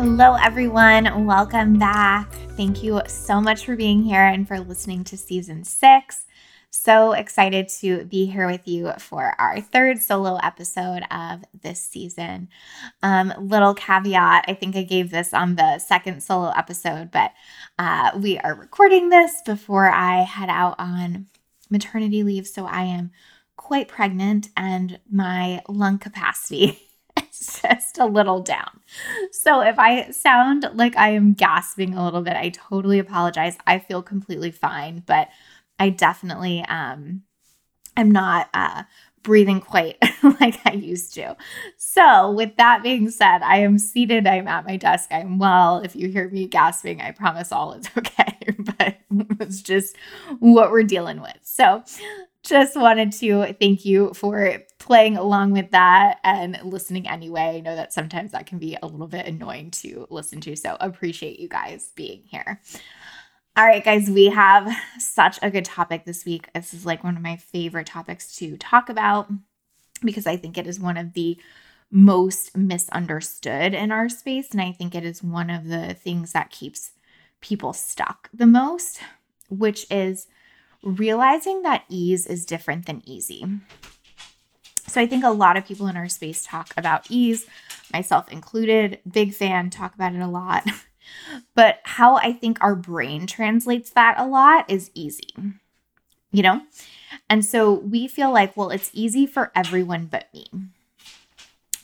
Hello, everyone. Welcome back. Thank you so much for being here and for listening to season six. So excited to be here with you for our third solo episode of this season. Um, little caveat I think I gave this on the second solo episode, but uh, we are recording this before I head out on maternity leave. So I am quite pregnant and my lung capacity just a little down. So if I sound like I am gasping a little bit, I totally apologize. I feel completely fine, but I definitely um I'm not uh breathing quite like I used to. So, with that being said, I am seated, I'm at my desk, I'm well. If you hear me gasping, I promise all is okay, but it's just what we're dealing with. So, just wanted to thank you for playing along with that and listening anyway. I know that sometimes that can be a little bit annoying to listen to. So appreciate you guys being here. All right, guys, we have such a good topic this week. This is like one of my favorite topics to talk about because I think it is one of the most misunderstood in our space. And I think it is one of the things that keeps people stuck the most, which is realizing that ease is different than easy. So I think a lot of people in our space talk about ease, myself included, big fan, talk about it a lot. but how I think our brain translates that a lot is easy, you know? And so we feel like, well, it's easy for everyone but me.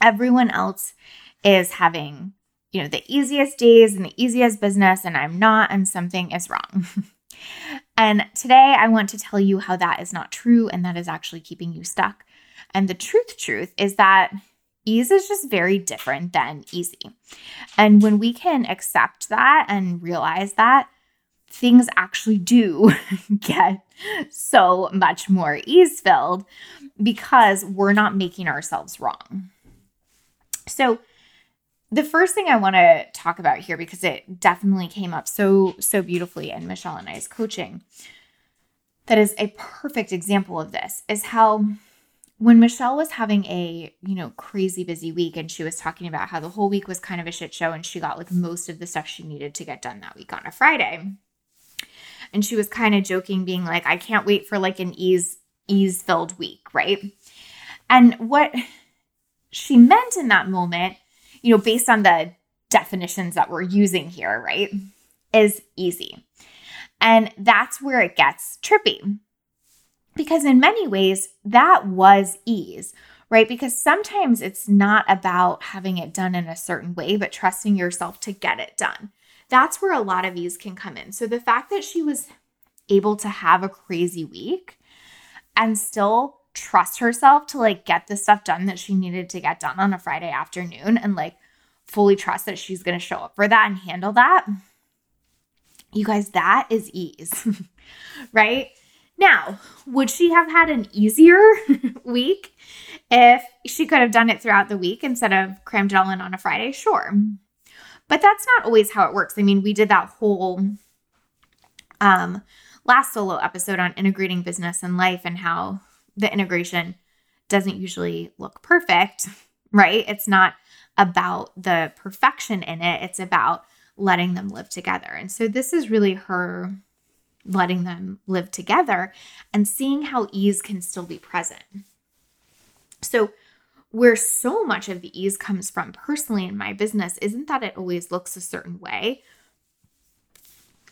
Everyone else is having, you know, the easiest days and the easiest business, and I'm not, and something is wrong. and today I want to tell you how that is not true and that is actually keeping you stuck. And the truth, truth is that ease is just very different than easy. And when we can accept that and realize that, things actually do get so much more ease filled because we're not making ourselves wrong. So, the first thing I want to talk about here because it definitely came up so so beautifully in Michelle and I's coaching that is a perfect example of this is how when Michelle was having a, you know, crazy busy week and she was talking about how the whole week was kind of a shit show and she got like most of the stuff she needed to get done that week on a Friday. And she was kind of joking being like I can't wait for like an ease ease filled week, right? And what she meant in that moment you know, based on the definitions that we're using here, right, is easy. And that's where it gets trippy. Because in many ways, that was ease, right? Because sometimes it's not about having it done in a certain way, but trusting yourself to get it done. That's where a lot of ease can come in. So the fact that she was able to have a crazy week and still trust herself to like get the stuff done that she needed to get done on a Friday afternoon and like fully trust that she's going to show up for that and handle that. You guys, that is ease, right? Now, would she have had an easier week if she could have done it throughout the week instead of crammed it all in on a Friday? Sure. But that's not always how it works. I mean, we did that whole um last solo episode on integrating business and life and how the integration doesn't usually look perfect, right? It's not about the perfection in it, it's about letting them live together. And so this is really her letting them live together and seeing how ease can still be present. So, where so much of the ease comes from personally in my business isn't that it always looks a certain way.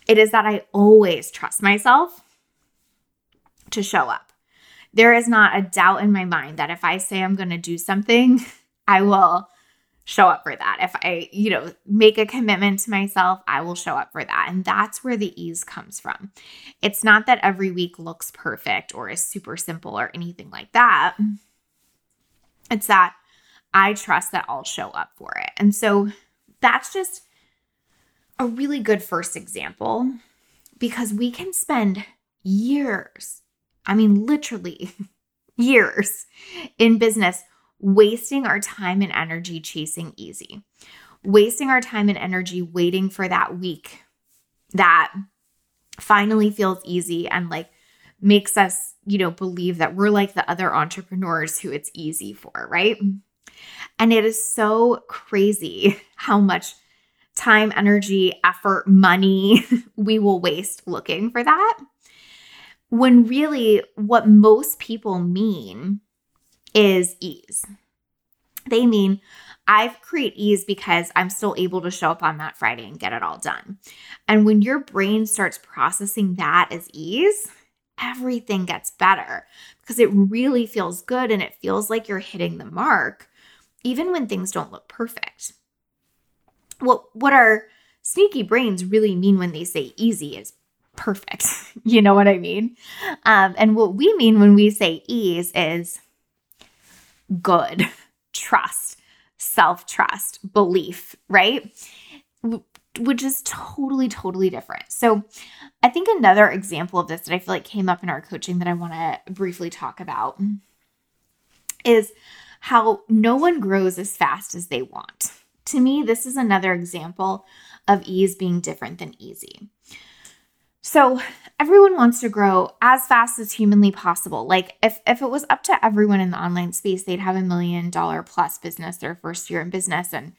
It is that I always trust myself to show up. There is not a doubt in my mind that if I say I'm going to do something, I will show up for that. If I, you know, make a commitment to myself, I will show up for that. And that's where the ease comes from. It's not that every week looks perfect or is super simple or anything like that. It's that I trust that I'll show up for it. And so that's just a really good first example because we can spend years, I mean, literally years in business wasting our time and energy chasing easy, wasting our time and energy waiting for that week that finally feels easy and like makes us, you know, believe that we're like the other entrepreneurs who it's easy for, right? And it is so crazy how much time, energy, effort, money we will waste looking for that. When really, what most people mean is ease. They mean, I've create ease because I'm still able to show up on that Friday and get it all done. And when your brain starts processing that as ease, everything gets better because it really feels good and it feels like you're hitting the mark, even when things don't look perfect. What, what our sneaky brains really mean when they say easy is perfect. you know what I mean? Um, and what we mean when we say ease is good, trust, self trust, belief, right? Which is totally, totally different. So, I think another example of this that I feel like came up in our coaching that I want to briefly talk about is how no one grows as fast as they want. To me, this is another example of ease being different than easy. So, everyone wants to grow as fast as humanly possible. Like if if it was up to everyone in the online space, they'd have a million dollar plus business their first year in business and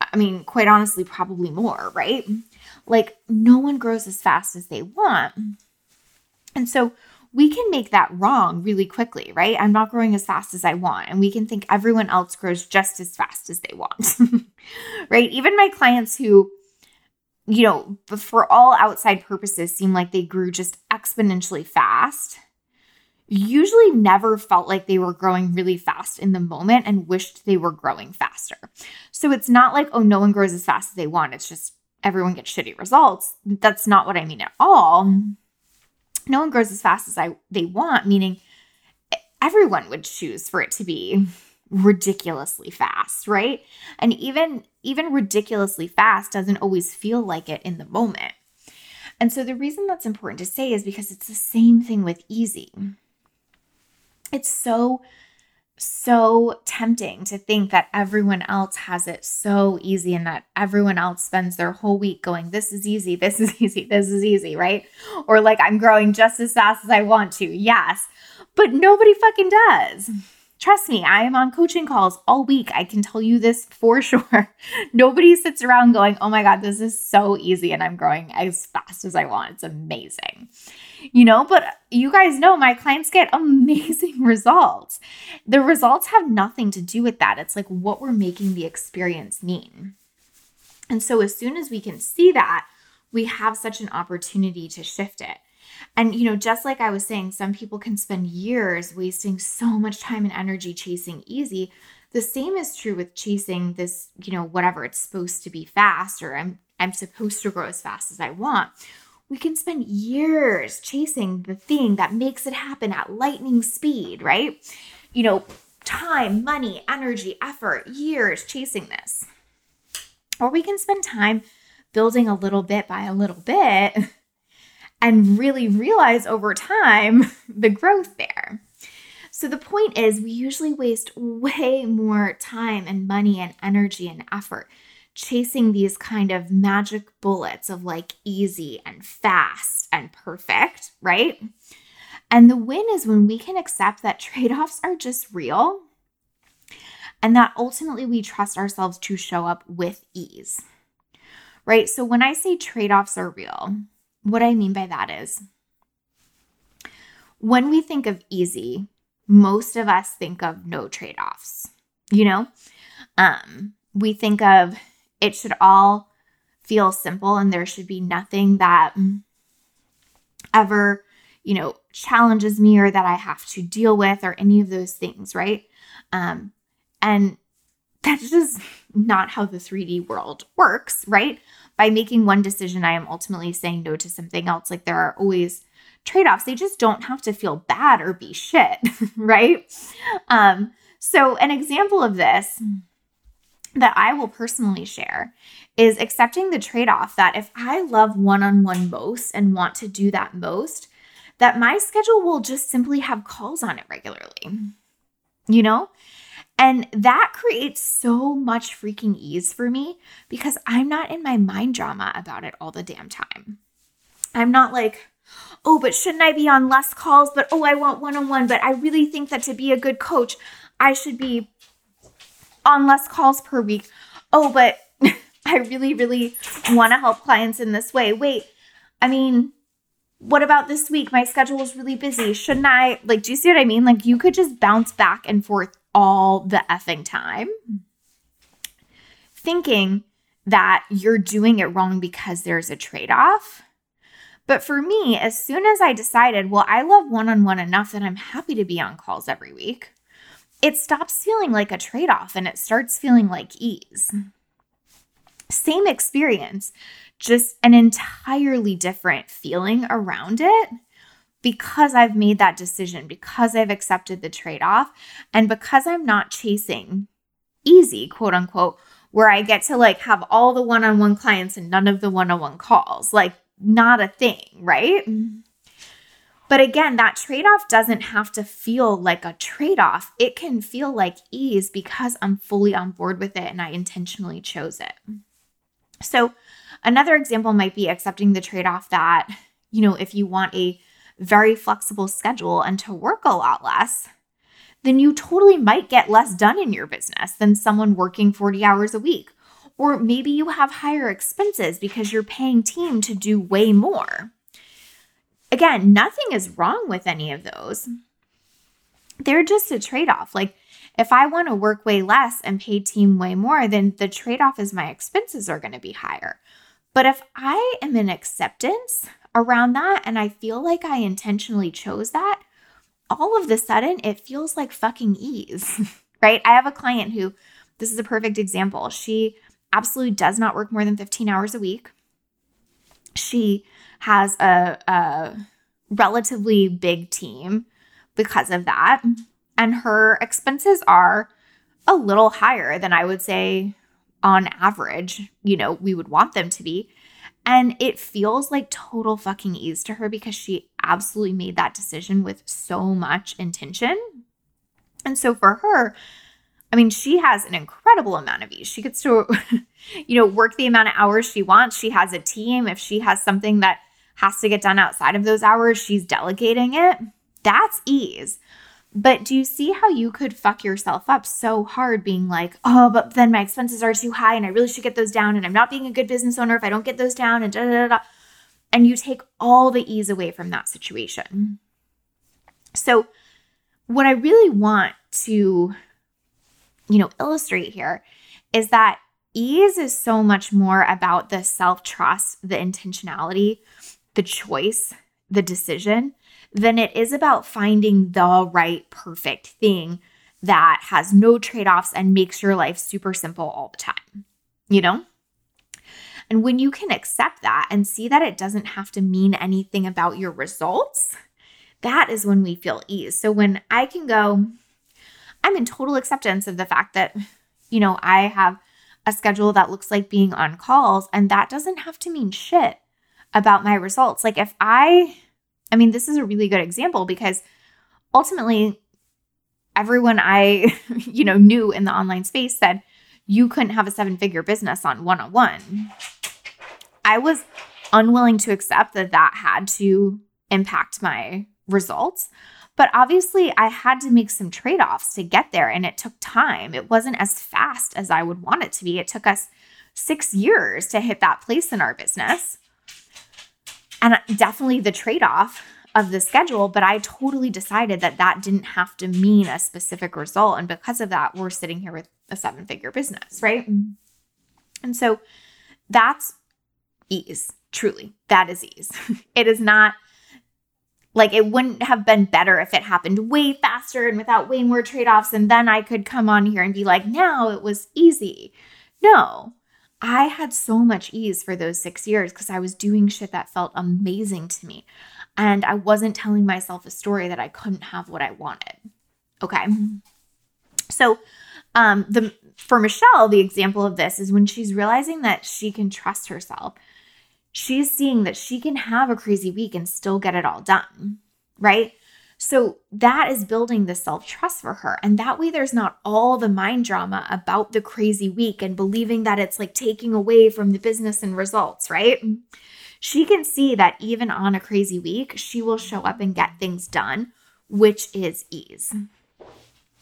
I mean, quite honestly, probably more, right? Like, no one grows as fast as they want. And so we can make that wrong really quickly, right? I'm not growing as fast as I want. And we can think everyone else grows just as fast as they want, right? Even my clients who, you know, for all outside purposes seem like they grew just exponentially fast usually never felt like they were growing really fast in the moment and wished they were growing faster. So it's not like, oh, no one grows as fast as they want. It's just everyone gets shitty results. That's not what I mean at all. No one grows as fast as I they want, meaning everyone would choose for it to be ridiculously fast, right? And even even ridiculously fast doesn't always feel like it in the moment. And so the reason that's important to say is because it's the same thing with easy it's so so tempting to think that everyone else has it so easy and that everyone else spends their whole week going, This is easy, this is easy, this is easy, right? Or like, I'm growing just as fast as I want to. Yes, but nobody fucking does. Trust me, I am on coaching calls all week. I can tell you this for sure. Nobody sits around going, oh my God, this is so easy and I'm growing as fast as I want. It's amazing. You know, but you guys know my clients get amazing results. The results have nothing to do with that. It's like what we're making the experience mean. And so as soon as we can see that, we have such an opportunity to shift it. And, you know, just like I was saying, some people can spend years wasting so much time and energy chasing easy. The same is true with chasing this, you know, whatever it's supposed to be fast or I'm I'm supposed to grow as fast as I want. We can spend years chasing the thing that makes it happen at lightning speed, right? You know, time, money, energy, effort, years chasing this. Or we can spend time building a little bit by a little bit and really realize over time the growth there. So, the point is, we usually waste way more time and money and energy and effort chasing these kind of magic bullets of like easy and fast and perfect, right? And the win is when we can accept that trade offs are just real and that ultimately we trust ourselves to show up with ease, right? So, when I say trade offs are real, what I mean by that is when we think of easy, most of us think of no trade offs. You know, um, we think of it should all feel simple and there should be nothing that ever, you know, challenges me or that I have to deal with or any of those things, right? Um, and that's just not how the 3D world works, right? By making one decision, I am ultimately saying no to something else. Like there are always trade offs. They just don't have to feel bad or be shit, right? Um, So, an example of this that I will personally share is accepting the trade off that if I love one on one most and want to do that most, that my schedule will just simply have calls on it regularly. You know? And that creates so much freaking ease for me because I'm not in my mind drama about it all the damn time. I'm not like, oh, but shouldn't I be on less calls? But oh, I want one on one. But I really think that to be a good coach, I should be on less calls per week. Oh, but I really, really want to help clients in this way. Wait, I mean, what about this week? My schedule is really busy. Shouldn't I? Like, do you see what I mean? Like, you could just bounce back and forth all the effing time, thinking that you're doing it wrong because there's a trade off. But for me, as soon as I decided, well, I love one on one enough that I'm happy to be on calls every week, it stops feeling like a trade off and it starts feeling like ease. Same experience, just an entirely different feeling around it because I've made that decision, because I've accepted the trade off, and because I'm not chasing easy, quote unquote, where I get to like have all the one on one clients and none of the one on one calls. Like, not a thing, right? Mm-hmm. But again, that trade off doesn't have to feel like a trade off. It can feel like ease because I'm fully on board with it and I intentionally chose it. So, another example might be accepting the trade off that, you know, if you want a very flexible schedule and to work a lot less, then you totally might get less done in your business than someone working 40 hours a week. Or maybe you have higher expenses because you're paying team to do way more. Again, nothing is wrong with any of those. They're just a trade off. Like, if I want to work way less and pay team way more, then the trade off is my expenses are going to be higher. But if I am in acceptance around that and I feel like I intentionally chose that, all of the sudden it feels like fucking ease, right? I have a client who, this is a perfect example. She absolutely does not work more than 15 hours a week. She has a, a relatively big team because of that. And her expenses are a little higher than I would say on average, you know, we would want them to be. And it feels like total fucking ease to her because she absolutely made that decision with so much intention. And so for her, I mean, she has an incredible amount of ease. She gets to, you know, work the amount of hours she wants. She has a team. If she has something that has to get done outside of those hours, she's delegating it. That's ease. But do you see how you could fuck yourself up so hard being like, oh, but then my expenses are too high and I really should get those down and I'm not being a good business owner if I don't get those down and da da da. And you take all the ease away from that situation. So, what I really want to, you know, illustrate here is that ease is so much more about the self trust, the intentionality, the choice, the decision, than it is about finding the right perfect thing that has no trade offs and makes your life super simple all the time. You know? And when you can accept that and see that it doesn't have to mean anything about your results, that is when we feel ease. So when I can go, I'm in total acceptance of the fact that, you know, I have a schedule that looks like being on calls, and that doesn't have to mean shit about my results. Like if I, I mean, this is a really good example because ultimately, everyone I, you know, knew in the online space said you couldn't have a seven figure business on one on one. I was unwilling to accept that that had to impact my results. But obviously, I had to make some trade offs to get there, and it took time. It wasn't as fast as I would want it to be. It took us six years to hit that place in our business and definitely the trade off of the schedule, but I totally decided that that didn't have to mean a specific result. And because of that, we're sitting here with a seven figure business, right? Mm-hmm. And so that's ease, truly. That is ease. it is not like it wouldn't have been better if it happened way faster and without way more trade offs. And then I could come on here and be like, now it was easy. No, I had so much ease for those six years because I was doing shit that felt amazing to me. And I wasn't telling myself a story that I couldn't have what I wanted. Okay. So, um, the for Michelle, the example of this is when she's realizing that she can trust herself. She's seeing that she can have a crazy week and still get it all done, right? So that is building the self trust for her. And that way, there's not all the mind drama about the crazy week and believing that it's like taking away from the business and results, right? She can see that even on a crazy week, she will show up and get things done, which is ease.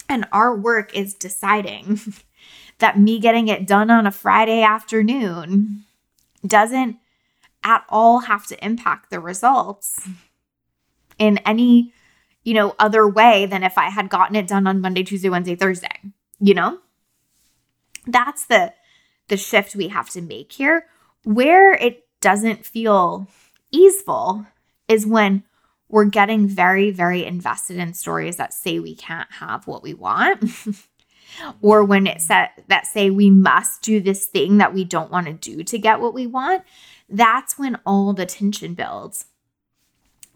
And our work is deciding that me getting it done on a Friday afternoon doesn't at all have to impact the results in any you know, other way than if I had gotten it done on Monday, Tuesday, Wednesday, Thursday, you know? That's the the shift we have to make here. Where it doesn't feel easeful is when we're getting very very invested in stories that say we can't have what we want. or when it said that say we must do this thing that we don't want to do to get what we want, that's when all the tension builds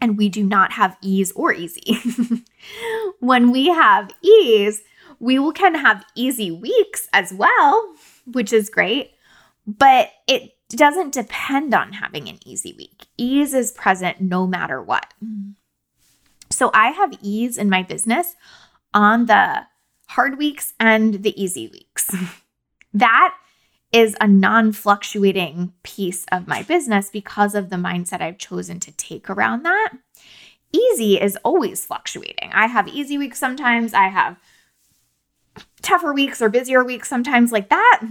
and we do not have ease or easy. when we have ease, we will of have easy weeks as well, which is great, but it doesn't depend on having an easy week. Ease is present no matter what. Mm. So I have ease in my business on the hard weeks and the easy weeks. that is a non fluctuating piece of my business because of the mindset I've chosen to take around that. Easy is always fluctuating. I have easy weeks sometimes, I have tougher weeks or busier weeks sometimes, like that.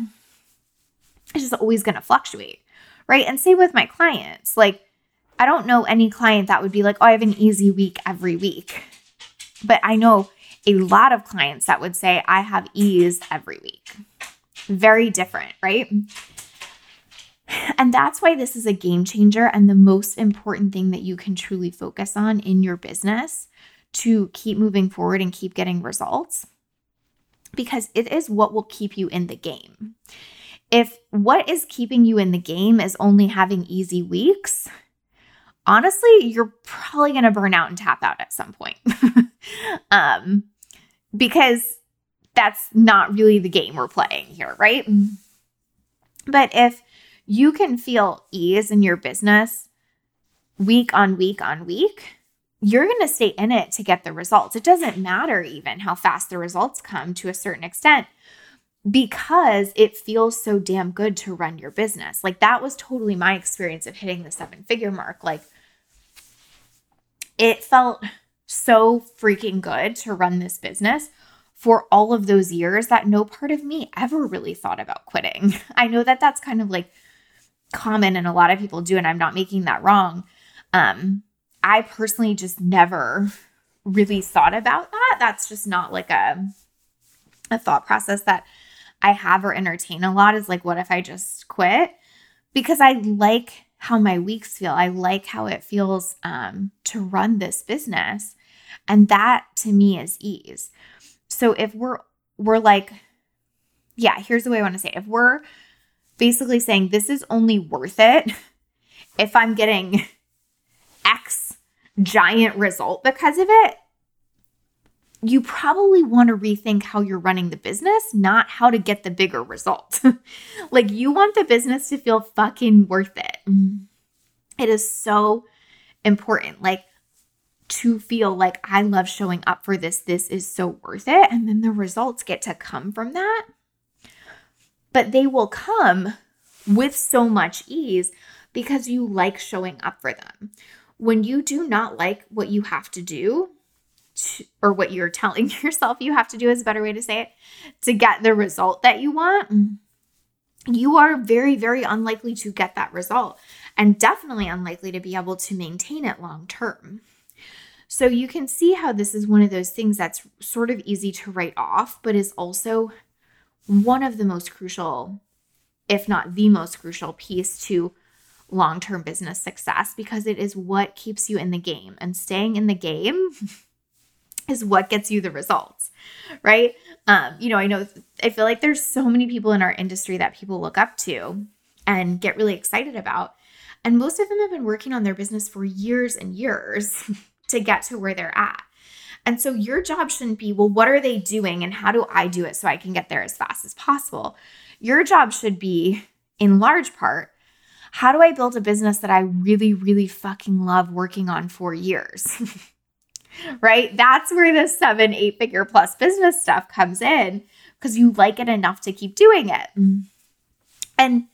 It's just always going to fluctuate, right? And same with my clients. Like, I don't know any client that would be like, oh, I have an easy week every week. But I know a lot of clients that would say, I have ease every week very different, right? And that's why this is a game changer and the most important thing that you can truly focus on in your business to keep moving forward and keep getting results because it is what will keep you in the game. If what is keeping you in the game is only having easy weeks, honestly, you're probably going to burn out and tap out at some point. um, because that's not really the game we're playing here, right? Mm-hmm. But if you can feel ease in your business week on week on week, you're going to stay in it to get the results. It doesn't matter even how fast the results come to a certain extent because it feels so damn good to run your business. Like that was totally my experience of hitting the seven figure mark. Like it felt so freaking good to run this business for all of those years that no part of me ever really thought about quitting. I know that that's kind of like common and a lot of people do, and I'm not making that wrong. Um, I personally just never really thought about that. That's just not like a a thought process that I have or entertain a lot is like, what if I just quit? Because I like how my weeks feel. I like how it feels um, to run this business. And that to me is ease. So if we're we're like yeah, here's the way I want to say it. If we're basically saying this is only worth it if I'm getting X giant result because of it, you probably want to rethink how you're running the business, not how to get the bigger result. like you want the business to feel fucking worth it. It is so important. Like to feel like I love showing up for this. This is so worth it. And then the results get to come from that. But they will come with so much ease because you like showing up for them. When you do not like what you have to do, to, or what you're telling yourself you have to do is a better way to say it, to get the result that you want, you are very, very unlikely to get that result and definitely unlikely to be able to maintain it long term. So you can see how this is one of those things that's sort of easy to write off, but is also one of the most crucial, if not the most crucial piece to long term business success because it is what keeps you in the game. And staying in the game is what gets you the results, right? Um, you know, I know, I feel like there's so many people in our industry that people look up to and get really excited about. And most of them have been working on their business for years and years. to get to where they're at. And so your job shouldn't be, well, what are they doing and how do I do it so I can get there as fast as possible? Your job should be, in large part, how do I build a business that I really, really fucking love working on for years? right? That's where the seven, eight figure plus business stuff comes in because you like it enough to keep doing it. Mm. And,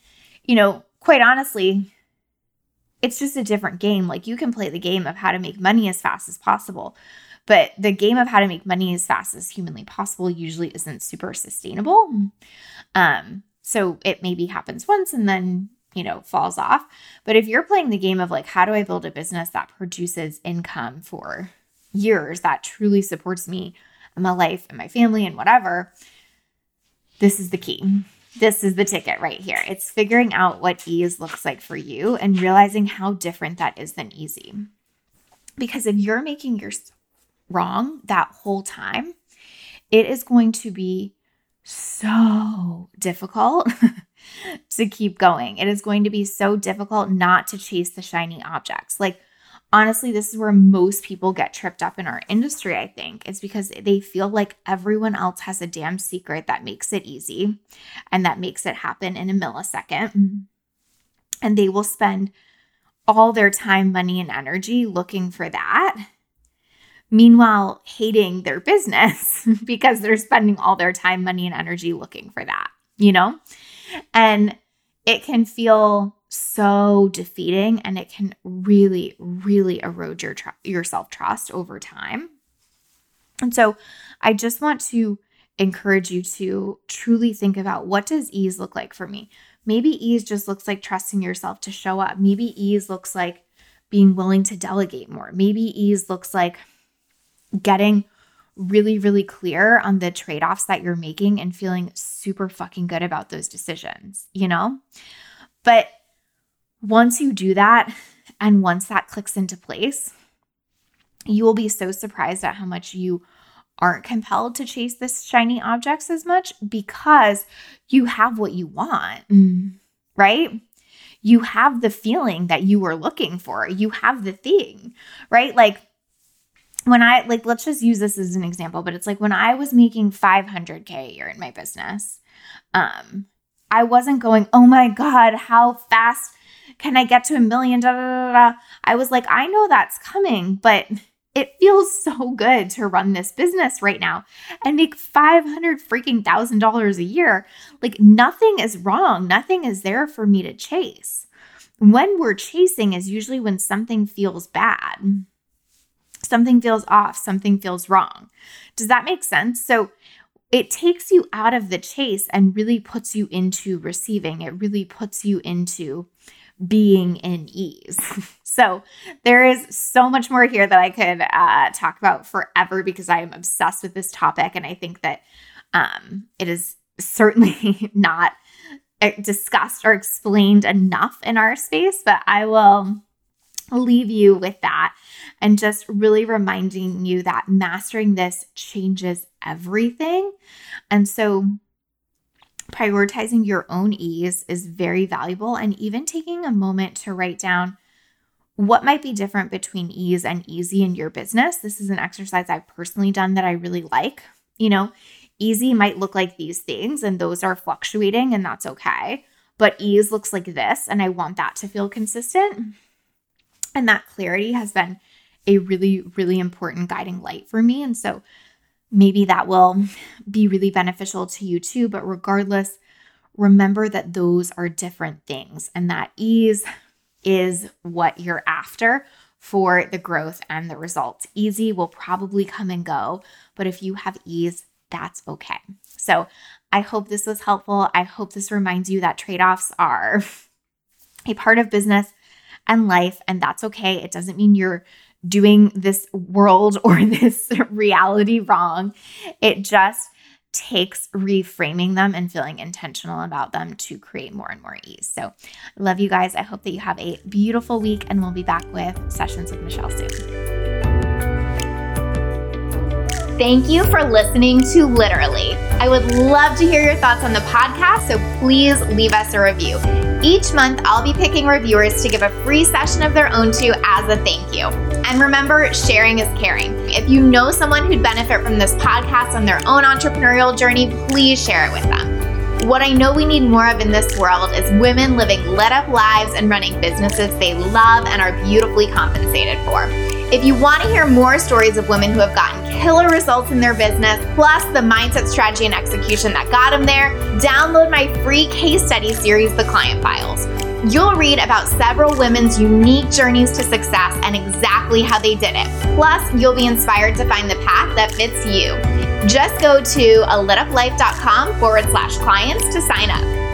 you know, quite honestly, it's just a different game. Like you can play the game of how to make money as fast as possible. But the game of how to make money as fast as humanly possible usually isn't super sustainable. Um, so it maybe happens once and then, you know, falls off. But if you're playing the game of like, how do I build a business that produces income for years that truly supports me and my life and my family and whatever, this is the key. This is the ticket right here. It's figuring out what ease looks like for you and realizing how different that is than easy. Because if you're making your wrong that whole time, it is going to be so difficult to keep going. It is going to be so difficult not to chase the shiny objects. Like, honestly, this is where most people get tripped up in our industry, I think. It's because they feel like everyone else has a damn secret that makes it easy and that makes it happen in a millisecond. And they will spend all their time, money, and energy looking for that meanwhile hating their business because they're spending all their time, money, and energy looking for that, you know? And it can feel so defeating and it can really, really erode your, tr- your self trust over time. And so I just want to encourage you to truly think about what does ease look like for me? Maybe ease just looks like trusting yourself to show up. Maybe ease looks like being willing to delegate more. Maybe ease looks like getting really, really clear on the trade offs that you're making and feeling super fucking good about those decisions, you know? But once you do that, and once that clicks into place, you will be so surprised at how much you aren't compelled to chase this shiny objects as much because you have what you want, mm. right? You have the feeling that you were looking for. You have the thing, right? Like when I like, let's just use this as an example, but it's like when I was making 500K a year in my business, um, I wasn't going, oh my God, how fast can I get to a million? Da, da, da, da. I was like, I know that's coming, but it feels so good to run this business right now and make 500 freaking thousand dollars a year. Like nothing is wrong. Nothing is there for me to chase. When we're chasing is usually when something feels bad something feels off, something feels wrong. Does that make sense? So it takes you out of the chase and really puts you into receiving. It really puts you into being in ease. so there is so much more here that I could uh, talk about forever because I am obsessed with this topic. And I think that um, it is certainly not uh, discussed or explained enough in our space, but I will leave you with that and just really reminding you that mastering this changes everything. And so, prioritizing your own ease is very valuable, and even taking a moment to write down what might be different between ease and easy in your business. This is an exercise I've personally done that I really like. You know, easy might look like these things, and those are fluctuating, and that's okay. But ease looks like this, and I want that to feel consistent. And that clarity has been a really, really important guiding light for me. And so maybe that will be really beneficial to you too. But regardless, remember that those are different things and that ease is what you're after for the growth and the results. Easy will probably come and go, but if you have ease, that's okay. So I hope this was helpful. I hope this reminds you that trade offs are a part of business and life, and that's okay. It doesn't mean you're doing this world or this reality wrong. It just takes reframing them and feeling intentional about them to create more and more ease. So, I love you guys. I hope that you have a beautiful week, and we'll be back with sessions with Michelle soon. Thank you for listening to Literally. I would love to hear your thoughts on the podcast, so please leave us a review. Each month, I'll be picking reviewers to give a free session of their own to as a thank you. And remember, sharing is caring. If you know someone who'd benefit from this podcast on their own entrepreneurial journey, please share it with them. What I know we need more of in this world is women living lit up lives and running businesses they love and are beautifully compensated for. If you want to hear more stories of women who have gotten killer results in their business, plus the mindset, strategy, and execution that got them there, download my free case study series, The Client Files. You'll read about several women's unique journeys to success and exactly how they did it. Plus, you'll be inspired to find the path that fits you. Just go to a lituplife.com forward slash clients to sign up.